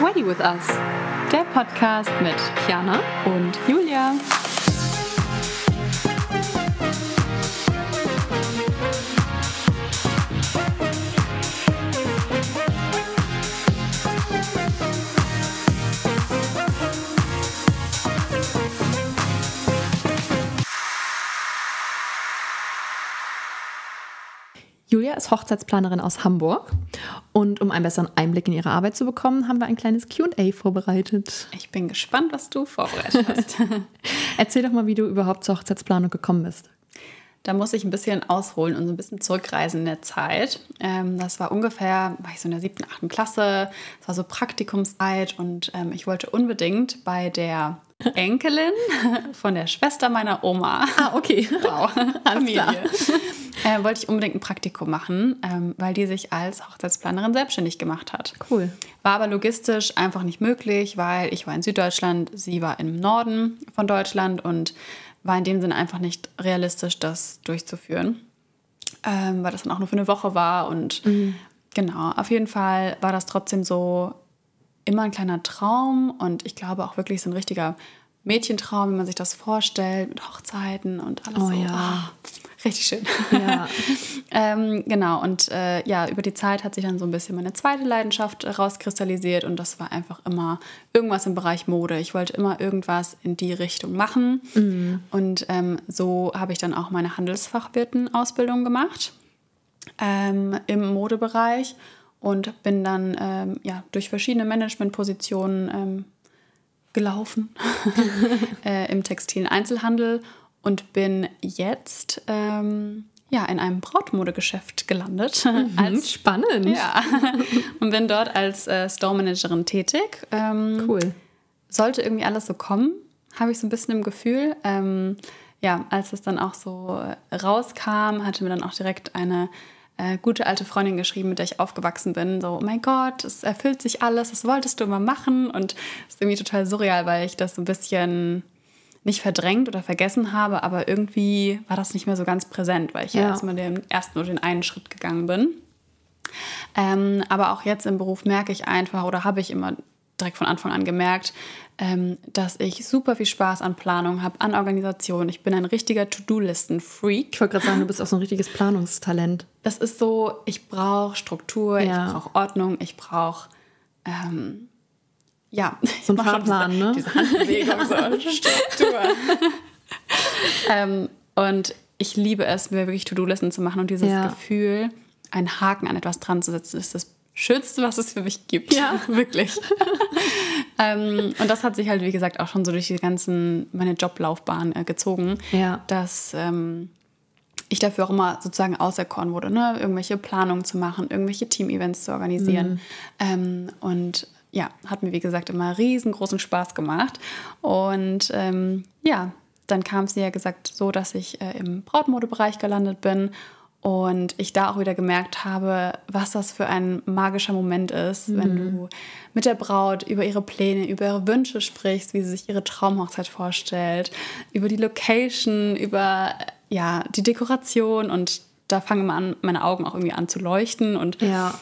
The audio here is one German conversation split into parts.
Ready with Us, der Podcast mit Kiana und Julia. Julia ist Hochzeitsplanerin aus Hamburg und um einen besseren Einblick in ihre Arbeit zu bekommen, haben wir ein kleines QA vorbereitet. Ich bin gespannt, was du vorbereitet hast. Erzähl doch mal, wie du überhaupt zur Hochzeitsplanung gekommen bist. Da muss ich ein bisschen ausholen und so ein bisschen zurückreisen in der Zeit. Ähm, das war ungefähr, war ich so in der siebten, achten Klasse. Es war so Praktikumszeit und ähm, ich wollte unbedingt bei der Enkelin von der Schwester meiner Oma. Ah, okay. Wow, Familie. Äh, wollte ich unbedingt ein Praktikum machen, ähm, weil die sich als Hochzeitsplanerin selbstständig gemacht hat. Cool. War aber logistisch einfach nicht möglich, weil ich war in Süddeutschland, sie war im Norden von Deutschland und war in dem Sinne einfach nicht realistisch, das durchzuführen, ähm, weil das dann auch nur für eine Woche war. Und mhm. genau, auf jeden Fall war das trotzdem so immer ein kleiner Traum und ich glaube auch wirklich so ein richtiger Mädchentraum, wie man sich das vorstellt, mit Hochzeiten und alles oh, so. Ja. Oh, richtig schön. Ja. ähm, genau, und äh, ja, über die Zeit hat sich dann so ein bisschen meine zweite Leidenschaft rauskristallisiert und das war einfach immer irgendwas im Bereich Mode. Ich wollte immer irgendwas in die Richtung machen. Mhm. Und ähm, so habe ich dann auch meine Handelsfachwirtenausbildung gemacht ähm, im Modebereich und bin dann ähm, ja, durch verschiedene Managementpositionen ähm, gelaufen äh, im textilen Einzelhandel und bin jetzt ähm, ja, in einem Brautmodegeschäft gelandet. Mhm, als, spannend. Ja. Und bin dort als äh, Store-Managerin tätig. Ähm, cool. Sollte irgendwie alles so kommen, habe ich so ein bisschen im Gefühl. Ähm, ja, als es dann auch so rauskam, hatte mir dann auch direkt eine äh, gute alte Freundin geschrieben, mit der ich aufgewachsen bin. So, oh mein Gott, es erfüllt sich alles, das wolltest du immer machen. Und es ist irgendwie total surreal, weil ich das so ein bisschen nicht verdrängt oder vergessen habe, aber irgendwie war das nicht mehr so ganz präsent, weil ich ja, ja erstmal den ersten oder den einen Schritt gegangen bin. Ähm, aber auch jetzt im Beruf merke ich einfach oder habe ich immer direkt von Anfang an gemerkt, ähm, dass ich super viel Spaß an Planung habe, an Organisation. Ich bin ein richtiger To-Do-Listen-Freak. Ich wollte gerade sagen, du bist auch so ein richtiges Planungstalent. Das ist so, ich brauche Struktur, ja. ich brauche Ordnung, ich brauche ähm, ja, so ein Fahrplan, diese, ne? Diese Handbewegung, so Struktur. ähm, und ich liebe es, mir wirklich To-Do-Listen zu machen und dieses ja. Gefühl, einen Haken an etwas dran zu setzen, ist das Schönste, was es für mich gibt. Ja, wirklich. ähm, und das hat sich halt, wie gesagt, auch schon so durch die ganzen, meine Joblaufbahn äh, gezogen, ja. dass ähm, ich dafür auch immer sozusagen auserkoren wurde, ne? irgendwelche Planungen zu machen, irgendwelche Team-Events zu organisieren. Mhm. Ähm, und ja, hat mir, wie gesagt, immer riesengroßen Spaß gemacht. Und ähm, ja, dann kam es ja gesagt so, dass ich äh, im Brautmodebereich gelandet bin und ich da auch wieder gemerkt habe, was das für ein magischer Moment ist, mhm. wenn du mit der Braut über ihre Pläne, über ihre Wünsche sprichst, wie sie sich ihre Traumhochzeit vorstellt, über die Location, über ja, die Dekoration und da fangen an, meine Augen auch irgendwie an zu leuchten und ja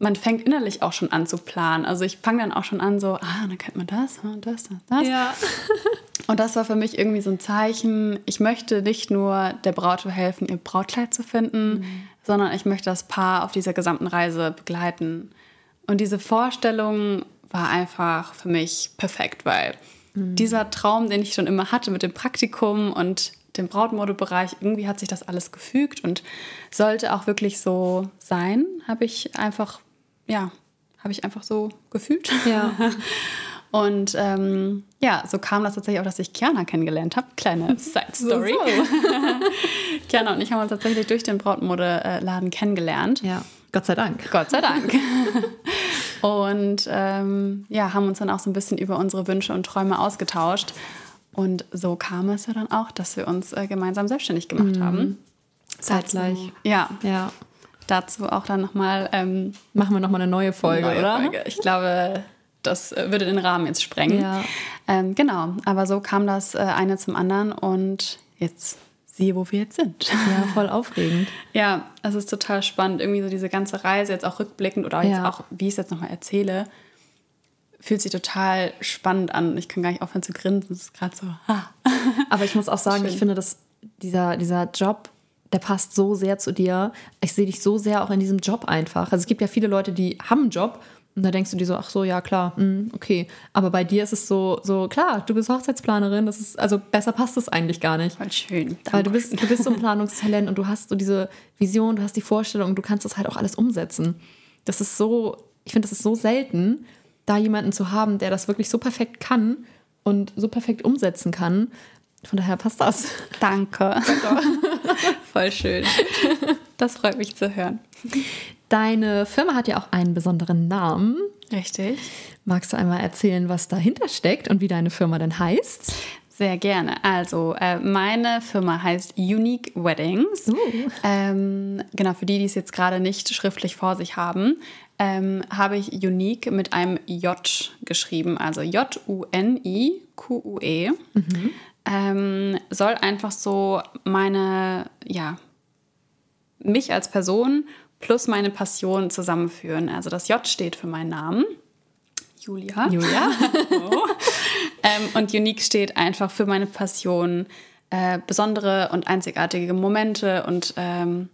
man fängt innerlich auch schon an zu planen. Also ich fange dann auch schon an so, ah, dann kennt man das und das, das, das. Ja. und das war für mich irgendwie so ein Zeichen, ich möchte nicht nur der Braut helfen, ihr Brautkleid zu finden, mhm. sondern ich möchte das Paar auf dieser gesamten Reise begleiten. Und diese Vorstellung war einfach für mich perfekt, weil mhm. dieser Traum, den ich schon immer hatte mit dem Praktikum und dem Brautmodebereich, irgendwie hat sich das alles gefügt und sollte auch wirklich so sein, habe ich einfach ja, habe ich einfach so gefühlt. Ja. Und ähm, ja, so kam das tatsächlich auch, dass ich Kiana kennengelernt habe. Kleine Side Story. So, so. Kiana und ich haben uns tatsächlich durch den Brautmodeladen kennengelernt. Ja, Gott sei Dank. Gott sei Dank. und ähm, ja, haben uns dann auch so ein bisschen über unsere Wünsche und Träume ausgetauscht. Und so kam es ja dann auch, dass wir uns äh, gemeinsam selbstständig gemacht mhm. haben. Zeitgleich. Ja. Ja dazu auch dann nochmal. Ähm, Machen wir nochmal eine neue Folge, neue oder? Folge. Ich glaube, das äh, würde den Rahmen jetzt sprengen. Ja. Ähm, genau, aber so kam das äh, eine zum anderen und jetzt siehe, wo wir jetzt sind. Ja, voll aufregend. ja, es ist total spannend, irgendwie so diese ganze Reise jetzt auch rückblickend oder jetzt ja. auch, wie ich es jetzt nochmal erzähle, fühlt sich total spannend an. Ich kann gar nicht aufhören zu grinsen. Das ist gerade so. Ha. Aber ich muss auch sagen, ich finde, dass dieser, dieser Job, der passt so sehr zu dir. Ich sehe dich so sehr auch in diesem Job einfach. Also es gibt ja viele Leute, die haben einen Job und da denkst du dir so, ach so, ja klar, mh, hm, okay. Aber bei dir ist es so, so klar, du bist Hochzeitsplanerin. Das ist also besser passt es eigentlich gar nicht. Voll schön. Danke. Weil du bist, du bist so ein Planungstalent und du hast so diese Vision, du hast die Vorstellung, du kannst das halt auch alles umsetzen. Das ist so, ich finde, das ist so selten, da jemanden zu haben, der das wirklich so perfekt kann und so perfekt umsetzen kann. Von daher passt das. Danke. Voll schön. Das freut mich zu hören. Deine Firma hat ja auch einen besonderen Namen. Richtig. Magst du einmal erzählen, was dahinter steckt und wie deine Firma denn heißt? Sehr gerne. Also, äh, meine Firma heißt Unique Weddings. Uh. Ähm, genau, für die, die es jetzt gerade nicht schriftlich vor sich haben, ähm, habe ich Unique mit einem J geschrieben. Also J-U-N-I-Q-U-E. Mhm. Ähm, soll einfach so meine, ja, mich als Person plus meine Passion zusammenführen. Also das J steht für meinen Namen. Julia. Julia. oh. ähm, und Unique steht einfach für meine Passion, äh, besondere und einzigartige Momente und ähm,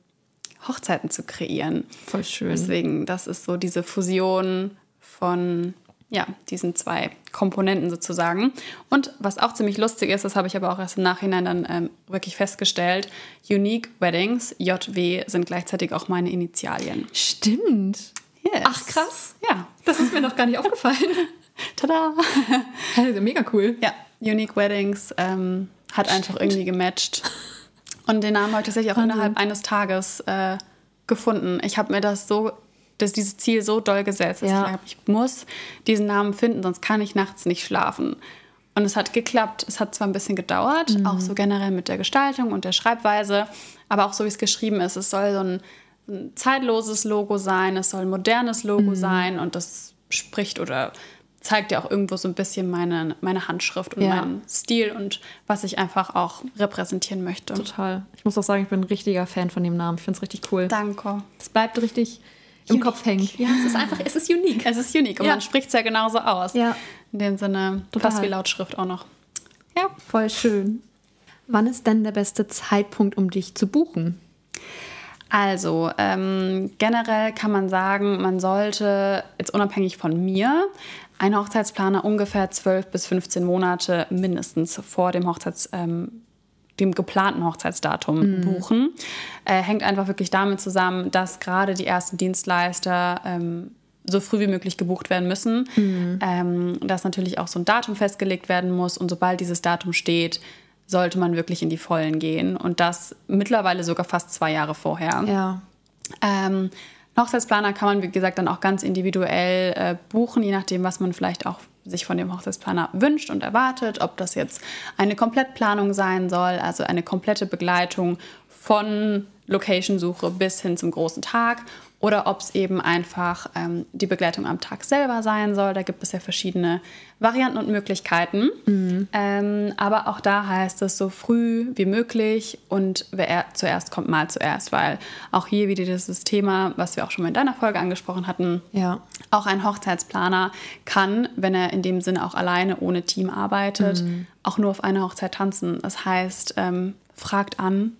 Hochzeiten zu kreieren. Voll schön. Deswegen, das ist so diese Fusion von ja, diesen zwei Komponenten sozusagen. Und was auch ziemlich lustig ist, das habe ich aber auch erst im Nachhinein dann ähm, wirklich festgestellt, Unique Weddings, JW, sind gleichzeitig auch meine Initialien. Stimmt. Yes. Ach krass. Ja. Das ist mir noch gar nicht aufgefallen. Tada. mega cool. Ja, Unique Weddings ähm, hat Stimmt. einfach irgendwie gematcht. Und den Namen habe ich tatsächlich auch Wahnsinn. innerhalb eines Tages äh, gefunden. Ich habe mir das so dass dieses Ziel so doll gesetzt ist. Ja. Ich, ich muss diesen Namen finden, sonst kann ich nachts nicht schlafen. Und es hat geklappt. Es hat zwar ein bisschen gedauert, mhm. auch so generell mit der Gestaltung und der Schreibweise, aber auch so wie es geschrieben ist. Es soll so ein, ein zeitloses Logo sein, es soll ein modernes Logo mhm. sein und das spricht oder zeigt ja auch irgendwo so ein bisschen meine, meine Handschrift und ja. meinen Stil und was ich einfach auch repräsentieren möchte. Total. Ich muss auch sagen, ich bin ein richtiger Fan von dem Namen. Ich finde es richtig cool. Danke. Es bleibt richtig im Kopf hängt. Ja, es ist einfach, es ist unique. Es ist unique und ja. man spricht es ja genauso aus. Ja. In dem Sinne, Total. fast wie Lautschrift auch noch. Ja. Voll schön. Wann ist denn der beste Zeitpunkt, um dich zu buchen? Also, ähm, generell kann man sagen, man sollte, jetzt unabhängig von mir, einen Hochzeitsplaner ungefähr 12 bis 15 Monate mindestens vor dem Hochzeits, ähm, dem geplanten Hochzeitsdatum mhm. buchen. Äh, hängt einfach wirklich damit zusammen, dass gerade die ersten Dienstleister ähm, so früh wie möglich gebucht werden müssen, mhm. ähm, dass natürlich auch so ein Datum festgelegt werden muss und sobald dieses Datum steht, sollte man wirklich in die Vollen gehen und das mittlerweile sogar fast zwei Jahre vorher. Ja. Ähm, Hochzeitsplaner kann man, wie gesagt, dann auch ganz individuell äh, buchen, je nachdem, was man vielleicht auch sich von dem Hochzeitsplaner wünscht und erwartet, ob das jetzt eine Komplettplanung sein soll, also eine komplette Begleitung von Location-Suche bis hin zum großen Tag oder ob es eben einfach ähm, die Begleitung am Tag selber sein soll. Da gibt es ja verschiedene Varianten und Möglichkeiten. Mhm. Ähm, aber auch da heißt es so früh wie möglich und wer er zuerst kommt, mal zuerst, weil auch hier wieder dieses Thema, was wir auch schon mal in deiner Folge angesprochen hatten, ja. auch ein Hochzeitsplaner kann, wenn er in dem Sinne auch alleine ohne Team arbeitet, mhm. auch nur auf einer Hochzeit tanzen. Das heißt, ähm, fragt an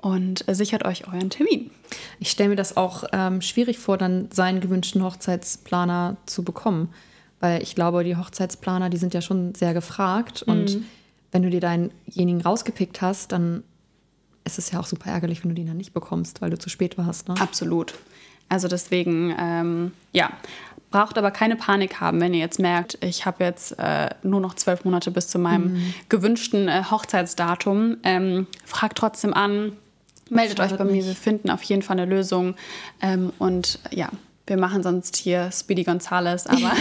und sichert euch euren Termin. Ich stelle mir das auch ähm, schwierig vor, dann seinen gewünschten Hochzeitsplaner zu bekommen, weil ich glaube, die Hochzeitsplaner, die sind ja schon sehr gefragt mhm. und wenn du dir deinjenigen rausgepickt hast, dann ist es ja auch super ärgerlich, wenn du den dann nicht bekommst, weil du zu spät warst. Ne? Absolut. Also deswegen, ähm, ja, braucht aber keine Panik haben, wenn ihr jetzt merkt, ich habe jetzt äh, nur noch zwölf Monate bis zu meinem mhm. gewünschten äh, Hochzeitsdatum. Ähm, fragt trotzdem an, Meldet euch bei mir, wir finden auf jeden Fall eine Lösung. Ähm, und ja, wir machen sonst hier Speedy Gonzales, aber,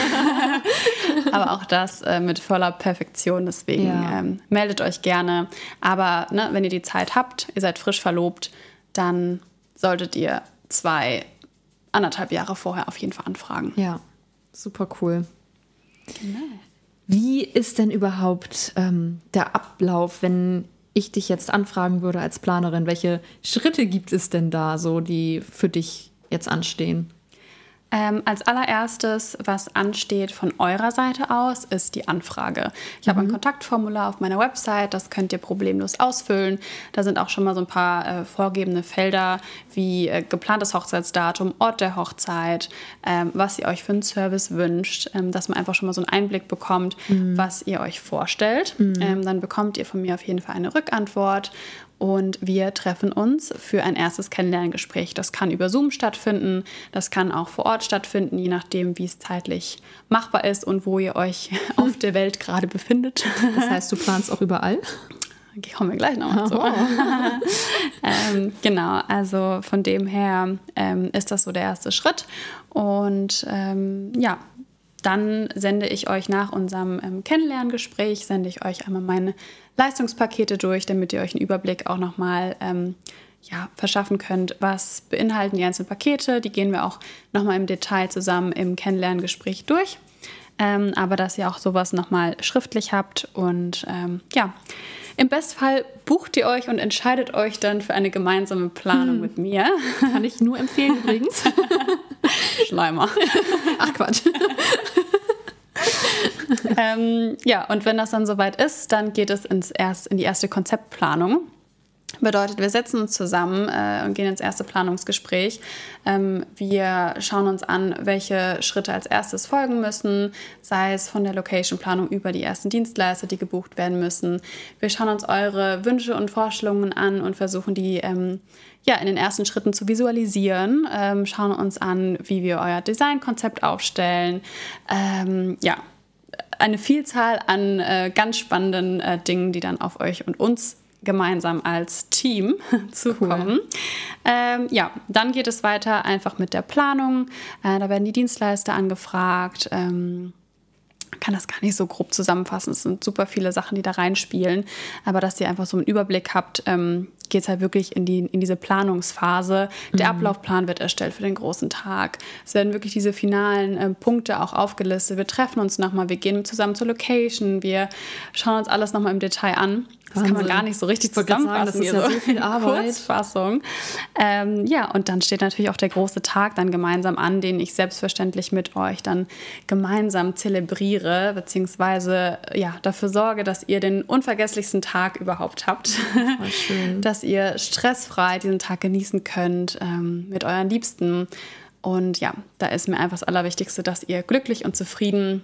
aber auch das äh, mit voller Perfektion. Deswegen ja. ähm, meldet euch gerne. Aber ne, wenn ihr die Zeit habt, ihr seid frisch verlobt, dann solltet ihr zwei, anderthalb Jahre vorher auf jeden Fall anfragen. Ja, super cool. Genau. Wie ist denn überhaupt ähm, der Ablauf, wenn ich dich jetzt anfragen würde als Planerin, welche Schritte gibt es denn da so, die für dich jetzt anstehen? Ähm, als allererstes, was ansteht von eurer Seite aus, ist die Anfrage. Ich mhm. habe ein Kontaktformular auf meiner Website, das könnt ihr problemlos ausfüllen. Da sind auch schon mal so ein paar äh, vorgebende Felder wie äh, geplantes Hochzeitsdatum, Ort der Hochzeit, ähm, was ihr euch für einen Service wünscht, ähm, dass man einfach schon mal so einen Einblick bekommt, mhm. was ihr euch vorstellt. Mhm. Ähm, dann bekommt ihr von mir auf jeden Fall eine Rückantwort und wir treffen uns für ein erstes Kennenlerngespräch. Das kann über Zoom stattfinden, das kann auch vor Ort stattfinden, je nachdem, wie es zeitlich machbar ist und wo ihr euch auf der Welt gerade befindet. Das heißt, du planst auch überall? Kommen wir gleich nochmal zu. ähm, genau, also von dem her ähm, ist das so der erste Schritt. Und ähm, ja, dann sende ich euch nach unserem ähm, Kennenlerngespräch, sende ich euch einmal meine Leistungspakete durch, damit ihr euch einen Überblick auch nochmal ähm, ja, verschaffen könnt. Was beinhalten die einzelnen Pakete? Die gehen wir auch nochmal im Detail zusammen im Kennenlerngespräch durch. Ähm, aber dass ihr auch sowas nochmal schriftlich habt und ähm, ja, im Bestfall bucht ihr euch und entscheidet euch dann für eine gemeinsame Planung hm. mit mir. Kann ich nur empfehlen übrigens. Schleimer. Ach Quatsch. ähm, ja, und wenn das dann soweit ist, dann geht es ins erst, in die erste Konzeptplanung. Bedeutet, wir setzen uns zusammen äh, und gehen ins erste Planungsgespräch. Ähm, wir schauen uns an, welche Schritte als erstes folgen müssen, sei es von der Location-Planung über die ersten Dienstleister, die gebucht werden müssen. Wir schauen uns eure Wünsche und Vorstellungen an und versuchen die ähm, ja, in den ersten Schritten zu visualisieren. Ähm, schauen uns an, wie wir euer Designkonzept aufstellen. Ähm, ja, eine Vielzahl an äh, ganz spannenden äh, Dingen, die dann auf euch und uns gemeinsam als Team zukommen. Cool. Ähm, ja, dann geht es weiter einfach mit der Planung. Äh, da werden die Dienstleister angefragt. Ähm, kann das gar nicht so grob zusammenfassen. Es sind super viele Sachen, die da reinspielen. Aber dass ihr einfach so einen Überblick habt, ähm, geht es halt wirklich in, die, in diese Planungsphase. Der mhm. Ablaufplan wird erstellt für den großen Tag. Es werden wirklich diese finalen äh, Punkte auch aufgelistet. Wir treffen uns nochmal, wir gehen zusammen zur Location, wir schauen uns alles nochmal im Detail an. Das Wahnsinn. kann man gar nicht so richtig zusammenfassen. Das ist ja so, so viel Arbeit. Kurzfassung. Ähm, ja, und dann steht natürlich auch der große Tag dann gemeinsam an, den ich selbstverständlich mit euch dann gemeinsam zelebriere, beziehungsweise ja, dafür sorge, dass ihr den unvergesslichsten Tag überhaupt habt. Schön. dass ihr stressfrei diesen Tag genießen könnt ähm, mit euren Liebsten. Und ja, da ist mir einfach das Allerwichtigste, dass ihr glücklich und zufrieden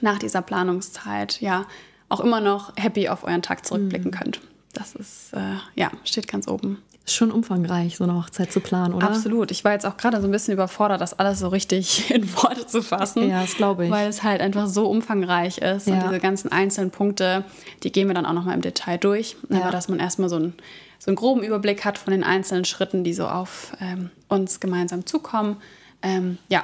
nach dieser Planungszeit ja auch immer noch happy auf euren Tag zurückblicken mhm. könnt. Das ist, äh, ja, steht ganz oben. Ist schon umfangreich, so eine Hochzeit zu planen, oder? Absolut. Ich war jetzt auch gerade so ein bisschen überfordert, das alles so richtig in Worte zu fassen. Ja, das glaube ich. Weil es halt einfach so umfangreich ist. Ja. Und diese ganzen einzelnen Punkte, die gehen wir dann auch nochmal im Detail durch. Ja. Aber dass man erstmal so, ein, so einen groben Überblick hat von den einzelnen Schritten, die so auf ähm, uns gemeinsam zukommen. Ähm, ja,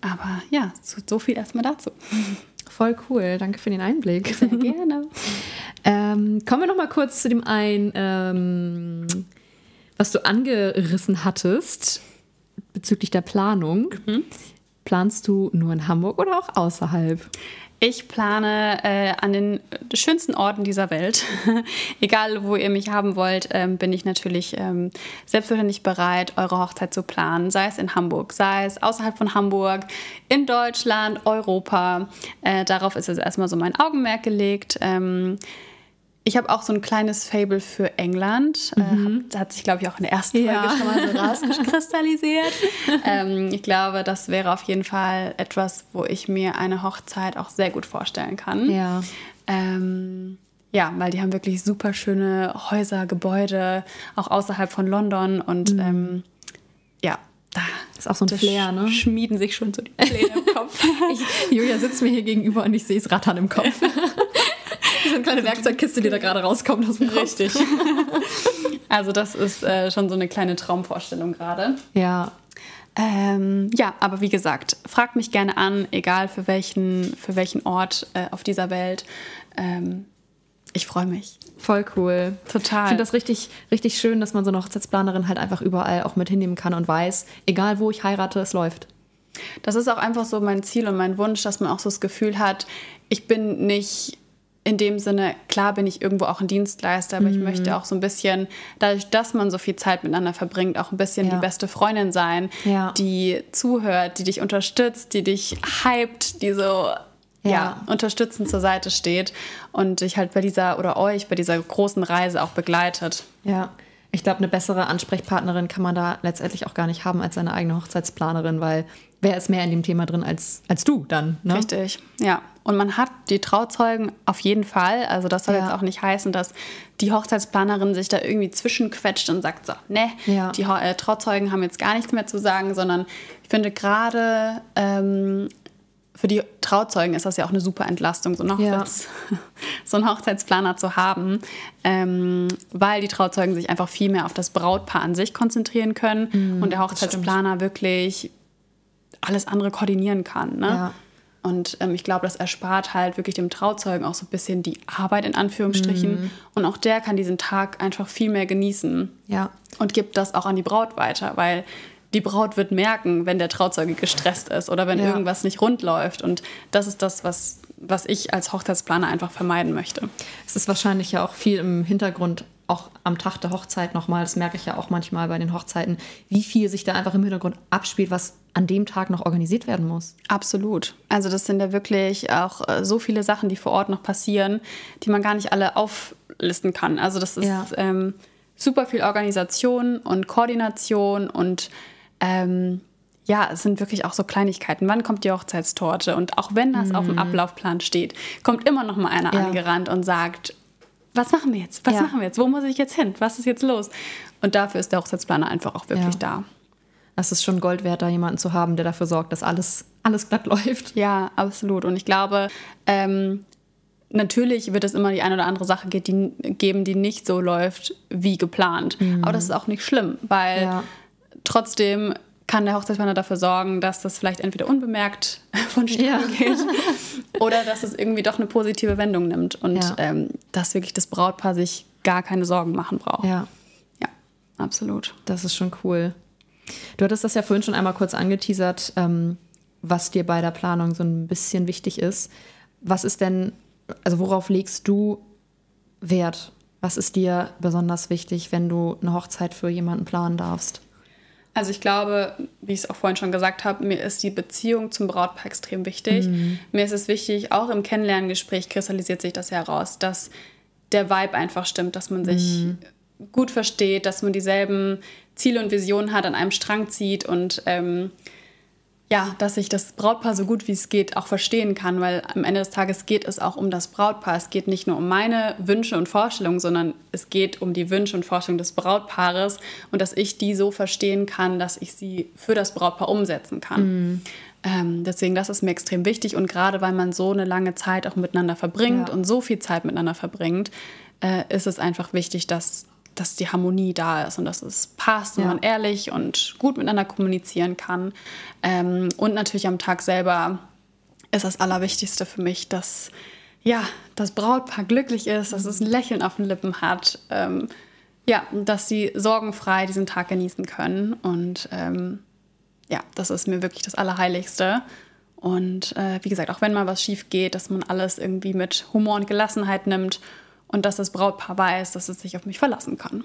aber ja, so, so viel erstmal dazu. Voll cool, danke für den Einblick. Sehr gerne. ähm, kommen wir noch mal kurz zu dem einen, ähm, was du angerissen hattest bezüglich der Planung. Mhm. Planst du nur in Hamburg oder auch außerhalb? Ich plane äh, an den schönsten Orten dieser Welt. Egal, wo ihr mich haben wollt, ähm, bin ich natürlich ähm, selbstverständlich bereit, eure Hochzeit zu planen. Sei es in Hamburg, sei es außerhalb von Hamburg, in Deutschland, Europa. Äh, darauf ist jetzt erstmal so mein Augenmerk gelegt. Ähm, ich habe auch so ein kleines Fable für England. Äh, mhm. das hat sich, glaube ich, auch in der ersten Folge ja. schon mal so rauskristallisiert. ähm, ich glaube, das wäre auf jeden Fall etwas, wo ich mir eine Hochzeit auch sehr gut vorstellen kann. Ja. Ähm, ja, weil die haben wirklich super schöne Häuser, Gebäude, auch außerhalb von London. Und mhm. ähm, ja, da ist auch so ein Flair, ne? Schmieden sich schon so die Pläne im Kopf. ich, Julia sitzt mir hier gegenüber und ich sehe es rattern im Kopf. so eine kleine Werkzeugkiste, die da gerade rauskommt aus dem Kopf. Richtig. also das ist äh, schon so eine kleine Traumvorstellung gerade. Ja. Ähm, ja, aber wie gesagt, fragt mich gerne an, egal für welchen, für welchen Ort äh, auf dieser Welt. Ähm, ich freue mich. Voll cool. Total. Ich finde das richtig, richtig schön, dass man so eine Hochzeitsplanerin halt einfach überall auch mit hinnehmen kann und weiß, egal wo ich heirate, es läuft. Das ist auch einfach so mein Ziel und mein Wunsch, dass man auch so das Gefühl hat, ich bin nicht in dem Sinne, klar bin ich irgendwo auch ein Dienstleister, aber mhm. ich möchte auch so ein bisschen, dadurch, dass man so viel Zeit miteinander verbringt, auch ein bisschen ja. die beste Freundin sein, ja. die zuhört, die dich unterstützt, die dich hypt, die so ja. ja, unterstützend zur Seite steht und dich halt bei dieser oder euch bei dieser großen Reise auch begleitet. Ja, ich glaube, eine bessere Ansprechpartnerin kann man da letztendlich auch gar nicht haben als seine eigene Hochzeitsplanerin, weil wer ist mehr in dem Thema drin als, als du dann? Ne? Richtig, ja. Und man hat die Trauzeugen auf jeden Fall. Also das soll ja. jetzt auch nicht heißen, dass die Hochzeitsplanerin sich da irgendwie zwischenquetscht und sagt so, ne, ja. die äh, Trauzeugen haben jetzt gar nichts mehr zu sagen, sondern ich finde gerade ähm, für die Trauzeugen ist das ja auch eine super Entlastung, so, Hochzeits ja. so einen Hochzeitsplaner zu haben, ähm, weil die Trauzeugen sich einfach viel mehr auf das Brautpaar an sich konzentrieren können mhm, und der Hochzeitsplaner wirklich alles andere koordinieren kann. Ne? Ja. Und ähm, ich glaube, das erspart halt wirklich dem Trauzeugen auch so ein bisschen die Arbeit in Anführungsstrichen. Mhm. Und auch der kann diesen Tag einfach viel mehr genießen. Ja. Und gibt das auch an die Braut weiter, weil die Braut wird merken, wenn der Trauzeuge gestresst ist oder wenn ja. irgendwas nicht rund läuft. Und das ist das, was, was ich als Hochzeitsplaner einfach vermeiden möchte. Es ist wahrscheinlich ja auch viel im Hintergrund, auch am Tag der Hochzeit nochmal, das merke ich ja auch manchmal bei den Hochzeiten, wie viel sich da einfach im Hintergrund abspielt, was an dem Tag noch organisiert werden muss. Absolut. Also das sind ja wirklich auch äh, so viele Sachen, die vor Ort noch passieren, die man gar nicht alle auflisten kann. Also das ist ja. ähm, super viel Organisation und Koordination und ähm, ja, es sind wirklich auch so Kleinigkeiten. Wann kommt die Hochzeitstorte? Und auch wenn das mhm. auf dem mhm. Ablaufplan steht, kommt immer noch mal einer ja. angerannt und sagt, was machen wir jetzt? Was ja. machen wir jetzt? Wo muss ich jetzt hin? Was ist jetzt los? Und dafür ist der Hochzeitsplaner einfach auch wirklich ja. da. Es ist schon Gold wert, da jemanden zu haben, der dafür sorgt, dass alles, alles glatt läuft. Ja, absolut. Und ich glaube, ähm, natürlich wird es immer die eine oder andere Sache geben, die nicht so läuft wie geplant. Mhm. Aber das ist auch nicht schlimm, weil ja. trotzdem kann der Hochzeitsplaner dafür sorgen, dass das vielleicht entweder unbemerkt vonstatten ja. geht oder dass es irgendwie doch eine positive Wendung nimmt und ja. ähm, dass wirklich das Brautpaar sich gar keine Sorgen machen braucht. Ja. Ja, absolut. Das ist schon cool. Du hattest das ja vorhin schon einmal kurz angeteasert, ähm, was dir bei der Planung so ein bisschen wichtig ist. Was ist denn, also worauf legst du Wert? Was ist dir besonders wichtig, wenn du eine Hochzeit für jemanden planen darfst? Also ich glaube, wie ich es auch vorhin schon gesagt habe, mir ist die Beziehung zum Brautpaar extrem wichtig. Mhm. Mir ist es wichtig, auch im Kennenlerngespräch kristallisiert sich das heraus, dass der Vibe einfach stimmt, dass man sich mhm. gut versteht, dass man dieselben Ziele und Visionen hat, an einem Strang zieht und ähm, ja, dass ich das Brautpaar so gut wie es geht auch verstehen kann, weil am Ende des Tages geht es auch um das Brautpaar. Es geht nicht nur um meine Wünsche und Vorstellungen, sondern es geht um die Wünsche und Vorstellungen des Brautpaares und dass ich die so verstehen kann, dass ich sie für das Brautpaar umsetzen kann. Mhm. Ähm, deswegen, das ist mir extrem wichtig und gerade weil man so eine lange Zeit auch miteinander verbringt ja. und so viel Zeit miteinander verbringt, äh, ist es einfach wichtig, dass dass die Harmonie da ist und dass es passt und man ehrlich und gut miteinander kommunizieren kann. Ähm, und natürlich am Tag selber ist das Allerwichtigste für mich, dass ja, das Brautpaar glücklich ist, dass es ein Lächeln auf den Lippen hat. Ähm, ja, dass sie sorgenfrei diesen Tag genießen können. Und ähm, ja, das ist mir wirklich das Allerheiligste. Und äh, wie gesagt, auch wenn mal was schief geht, dass man alles irgendwie mit Humor und Gelassenheit nimmt und dass das Brautpaar weiß, dass es sich auf mich verlassen kann.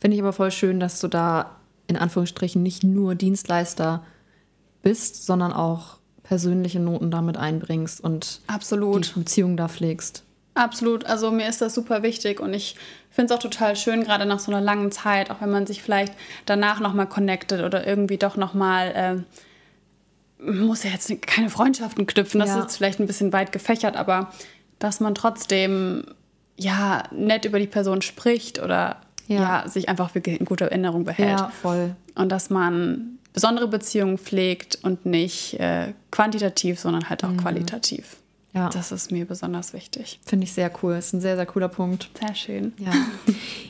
Finde ich aber voll schön, dass du da in Anführungsstrichen nicht nur Dienstleister bist, sondern auch persönliche Noten damit einbringst und Absolut. die Beziehung da pflegst. Absolut, also mir ist das super wichtig und ich finde es auch total schön, gerade nach so einer langen Zeit, auch wenn man sich vielleicht danach nochmal connectet oder irgendwie doch nochmal, äh, muss ja jetzt keine Freundschaften knüpfen, das ja. ist vielleicht ein bisschen weit gefächert, aber dass man trotzdem ja, nett über die Person spricht oder ja. ja. sich einfach wirklich in guter Erinnerung behält. Ja, voll. Und dass man besondere Beziehungen pflegt und nicht äh, quantitativ, sondern halt auch mhm. qualitativ. Ja. Das ist mir besonders wichtig. Finde ich sehr cool. Ist ein sehr, sehr cooler Punkt. Sehr schön. Ja.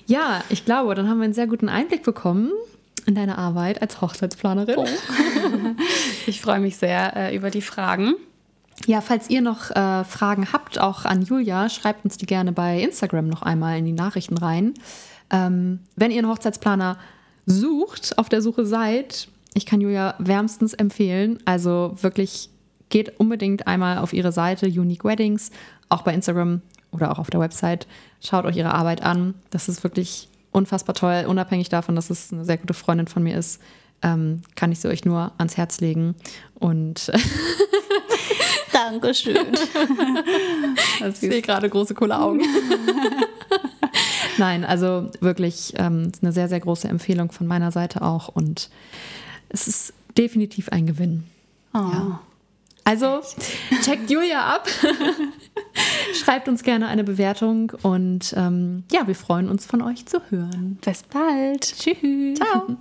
ja, ich glaube, dann haben wir einen sehr guten Einblick bekommen in deine Arbeit als Hochzeitsplanerin. Oh. ich freue mich sehr äh, über die Fragen. Ja, falls ihr noch äh, Fragen habt, auch an Julia, schreibt uns die gerne bei Instagram noch einmal in die Nachrichten rein. Ähm, wenn ihr einen Hochzeitsplaner sucht, auf der Suche seid, ich kann Julia wärmstens empfehlen. Also wirklich geht unbedingt einmal auf ihre Seite Unique Weddings, auch bei Instagram oder auch auf der Website. Schaut euch ihre Arbeit an. Das ist wirklich unfassbar toll, unabhängig davon, dass es eine sehr gute Freundin von mir ist. Ähm, kann ich sie euch nur ans Herz legen. Und Dankeschön. ich sehe gerade große, coole Augen. Nein, also wirklich ähm, eine sehr, sehr große Empfehlung von meiner Seite auch. Und es ist definitiv ein Gewinn. Oh. Ja. Also checkt Julia ab. Schreibt uns gerne eine Bewertung und ähm, ja, wir freuen uns von euch zu hören. Bis bald. Tschüss. Ciao.